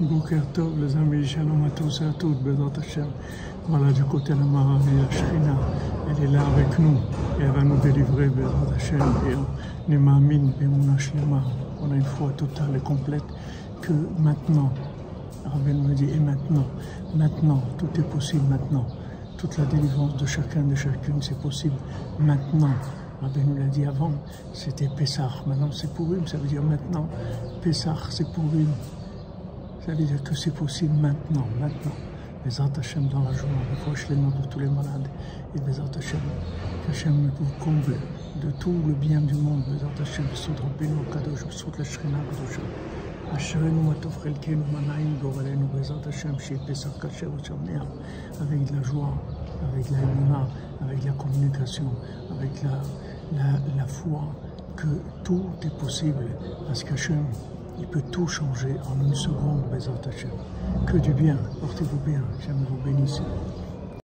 Boker Tov, les amis, shalom à tous et à toutes, Bezat Hashem. Voilà, du côté de la Maravi, la elle est là avec nous et elle va nous délivrer, Bezat Hashem. Et on. On a une foi totale et complète que maintenant, Rabben me dit, et maintenant, maintenant, tout est possible maintenant. Toute la délivrance de chacun, de chacune, c'est possible maintenant. Rabbi nous l'a dit avant, c'était Pessah. Maintenant c'est Purim, ça veut dire maintenant. Pessah, c'est Purim. Ça veut dire que c'est possible maintenant, maintenant. Les Hashem dans la joie, les les noms de tous les malades. Et les Hashem, qu'Hachem vous comble de tout le bien du monde. Les Hashem, Sod Rabbeinu Kadosh, Sod la Shrina Kadosh. אשרינו מה טוב חלקנו, מה נעים גורלנו, בעזרת השם, שיהיה פסח כשר ושמח, avec de la joie, avec la émouna, avec la communication, avec la, la, la foi, que tout est possible, parce qu'Hachem, il peut tout changer en une seconde, Bézat Hachem. Que du bien, portez-vous bien, Hachem vous bénisse.